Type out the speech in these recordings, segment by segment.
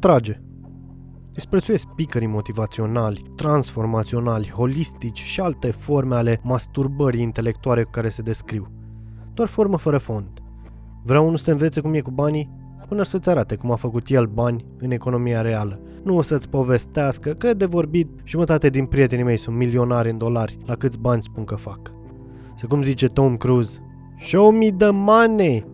atrage. Îți prețuiesc speakerii motivaționali, transformaționali, holistici și alte forme ale masturbării intelectuale cu care se descriu. Doar formă fără fond. Vreau unul să te învețe cum e cu banii, până să-ți arate cum a făcut el bani în economia reală. Nu o să-ți povestească că de vorbit jumătate din prietenii mei sunt milionari în dolari, la câți bani spun că fac. Să cum zice Tom Cruise, Show me the money!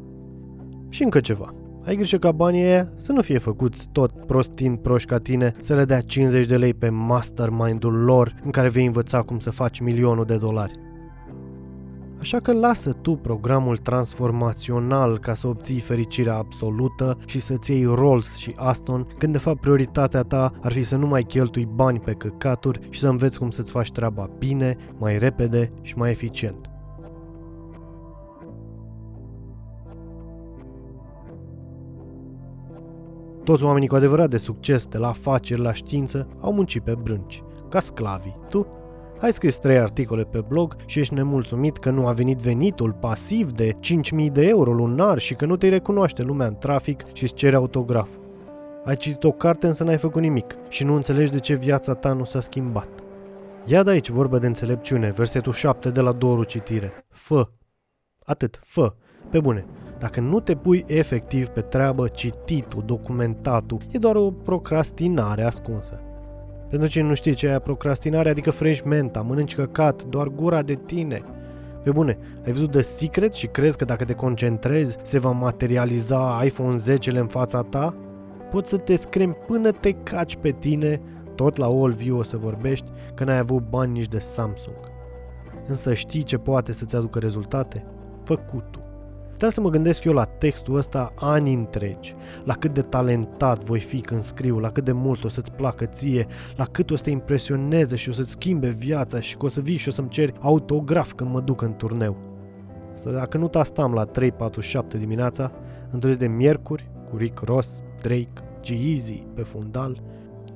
Și încă ceva. Ai grijă ca banii aia să nu fie făcuți tot prostin proști ca tine să le dea 50 de lei pe mastermind-ul lor în care vei învăța cum să faci milionul de dolari. Așa că lasă tu programul transformațional ca să obții fericirea absolută și să-ți iei Rolls și Aston, când de fapt prioritatea ta ar fi să nu mai cheltui bani pe căcaturi și să înveți cum să-ți faci treaba bine, mai repede și mai eficient. Toți oamenii cu adevărat de succes, de la afaceri la știință, au muncit pe brânci, ca sclavi. Tu ai scris trei articole pe blog și ești nemulțumit că nu a venit venitul pasiv de 5.000 de euro lunar și că nu te recunoaște lumea în trafic și îți cere autograf. Ai citit o carte însă n-ai făcut nimic și nu înțelegi de ce viața ta nu s-a schimbat. Ia de aici vorbă de înțelepciune, versetul 7 de la Doru citire. Fă. Atât, fă. Pe bune. Dacă nu te pui efectiv pe treabă, cititul, documentatul, e doar o procrastinare ascunsă. Pentru cine nu știe ce e procrastinare, adică fresh menta, mănânci căcat, doar gura de tine. Pe bune, ai văzut The Secret și crezi că dacă te concentrezi se va materializa iPhone 10 în fața ta? Poți să te scremi până te caci pe tine, tot la All View o să vorbești, că n-ai avut bani nici de Samsung. Însă știi ce poate să-ți aducă rezultate? Făcutul. Puteam să mă gândesc eu la textul ăsta ani întregi, la cât de talentat voi fi când scriu, la cât de mult o să-ți placă ție, la cât o să te impresioneze și o să-ți schimbe viața și că o să vii și o să-mi ceri autograf când mă duc în turneu. Să dacă nu tastam la 3.47 dimineața, întâlnesc de miercuri cu Rick Ross, Drake, G-Eazy pe fundal,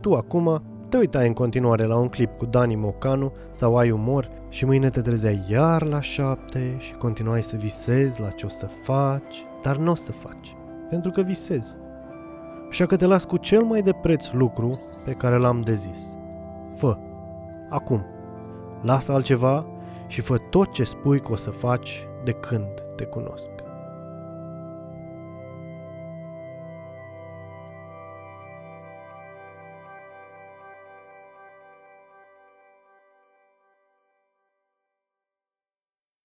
tu acum te uitai în continuare la un clip cu Dani Mocanu sau ai umor și mâine te trezeai iar la șapte și continuai să visezi la ce o să faci, dar nu o să faci, pentru că visezi. Așa că te las cu cel mai de preț lucru pe care l-am de zis. Fă, acum, lasă altceva și fă tot ce spui că o să faci de când te cunosc.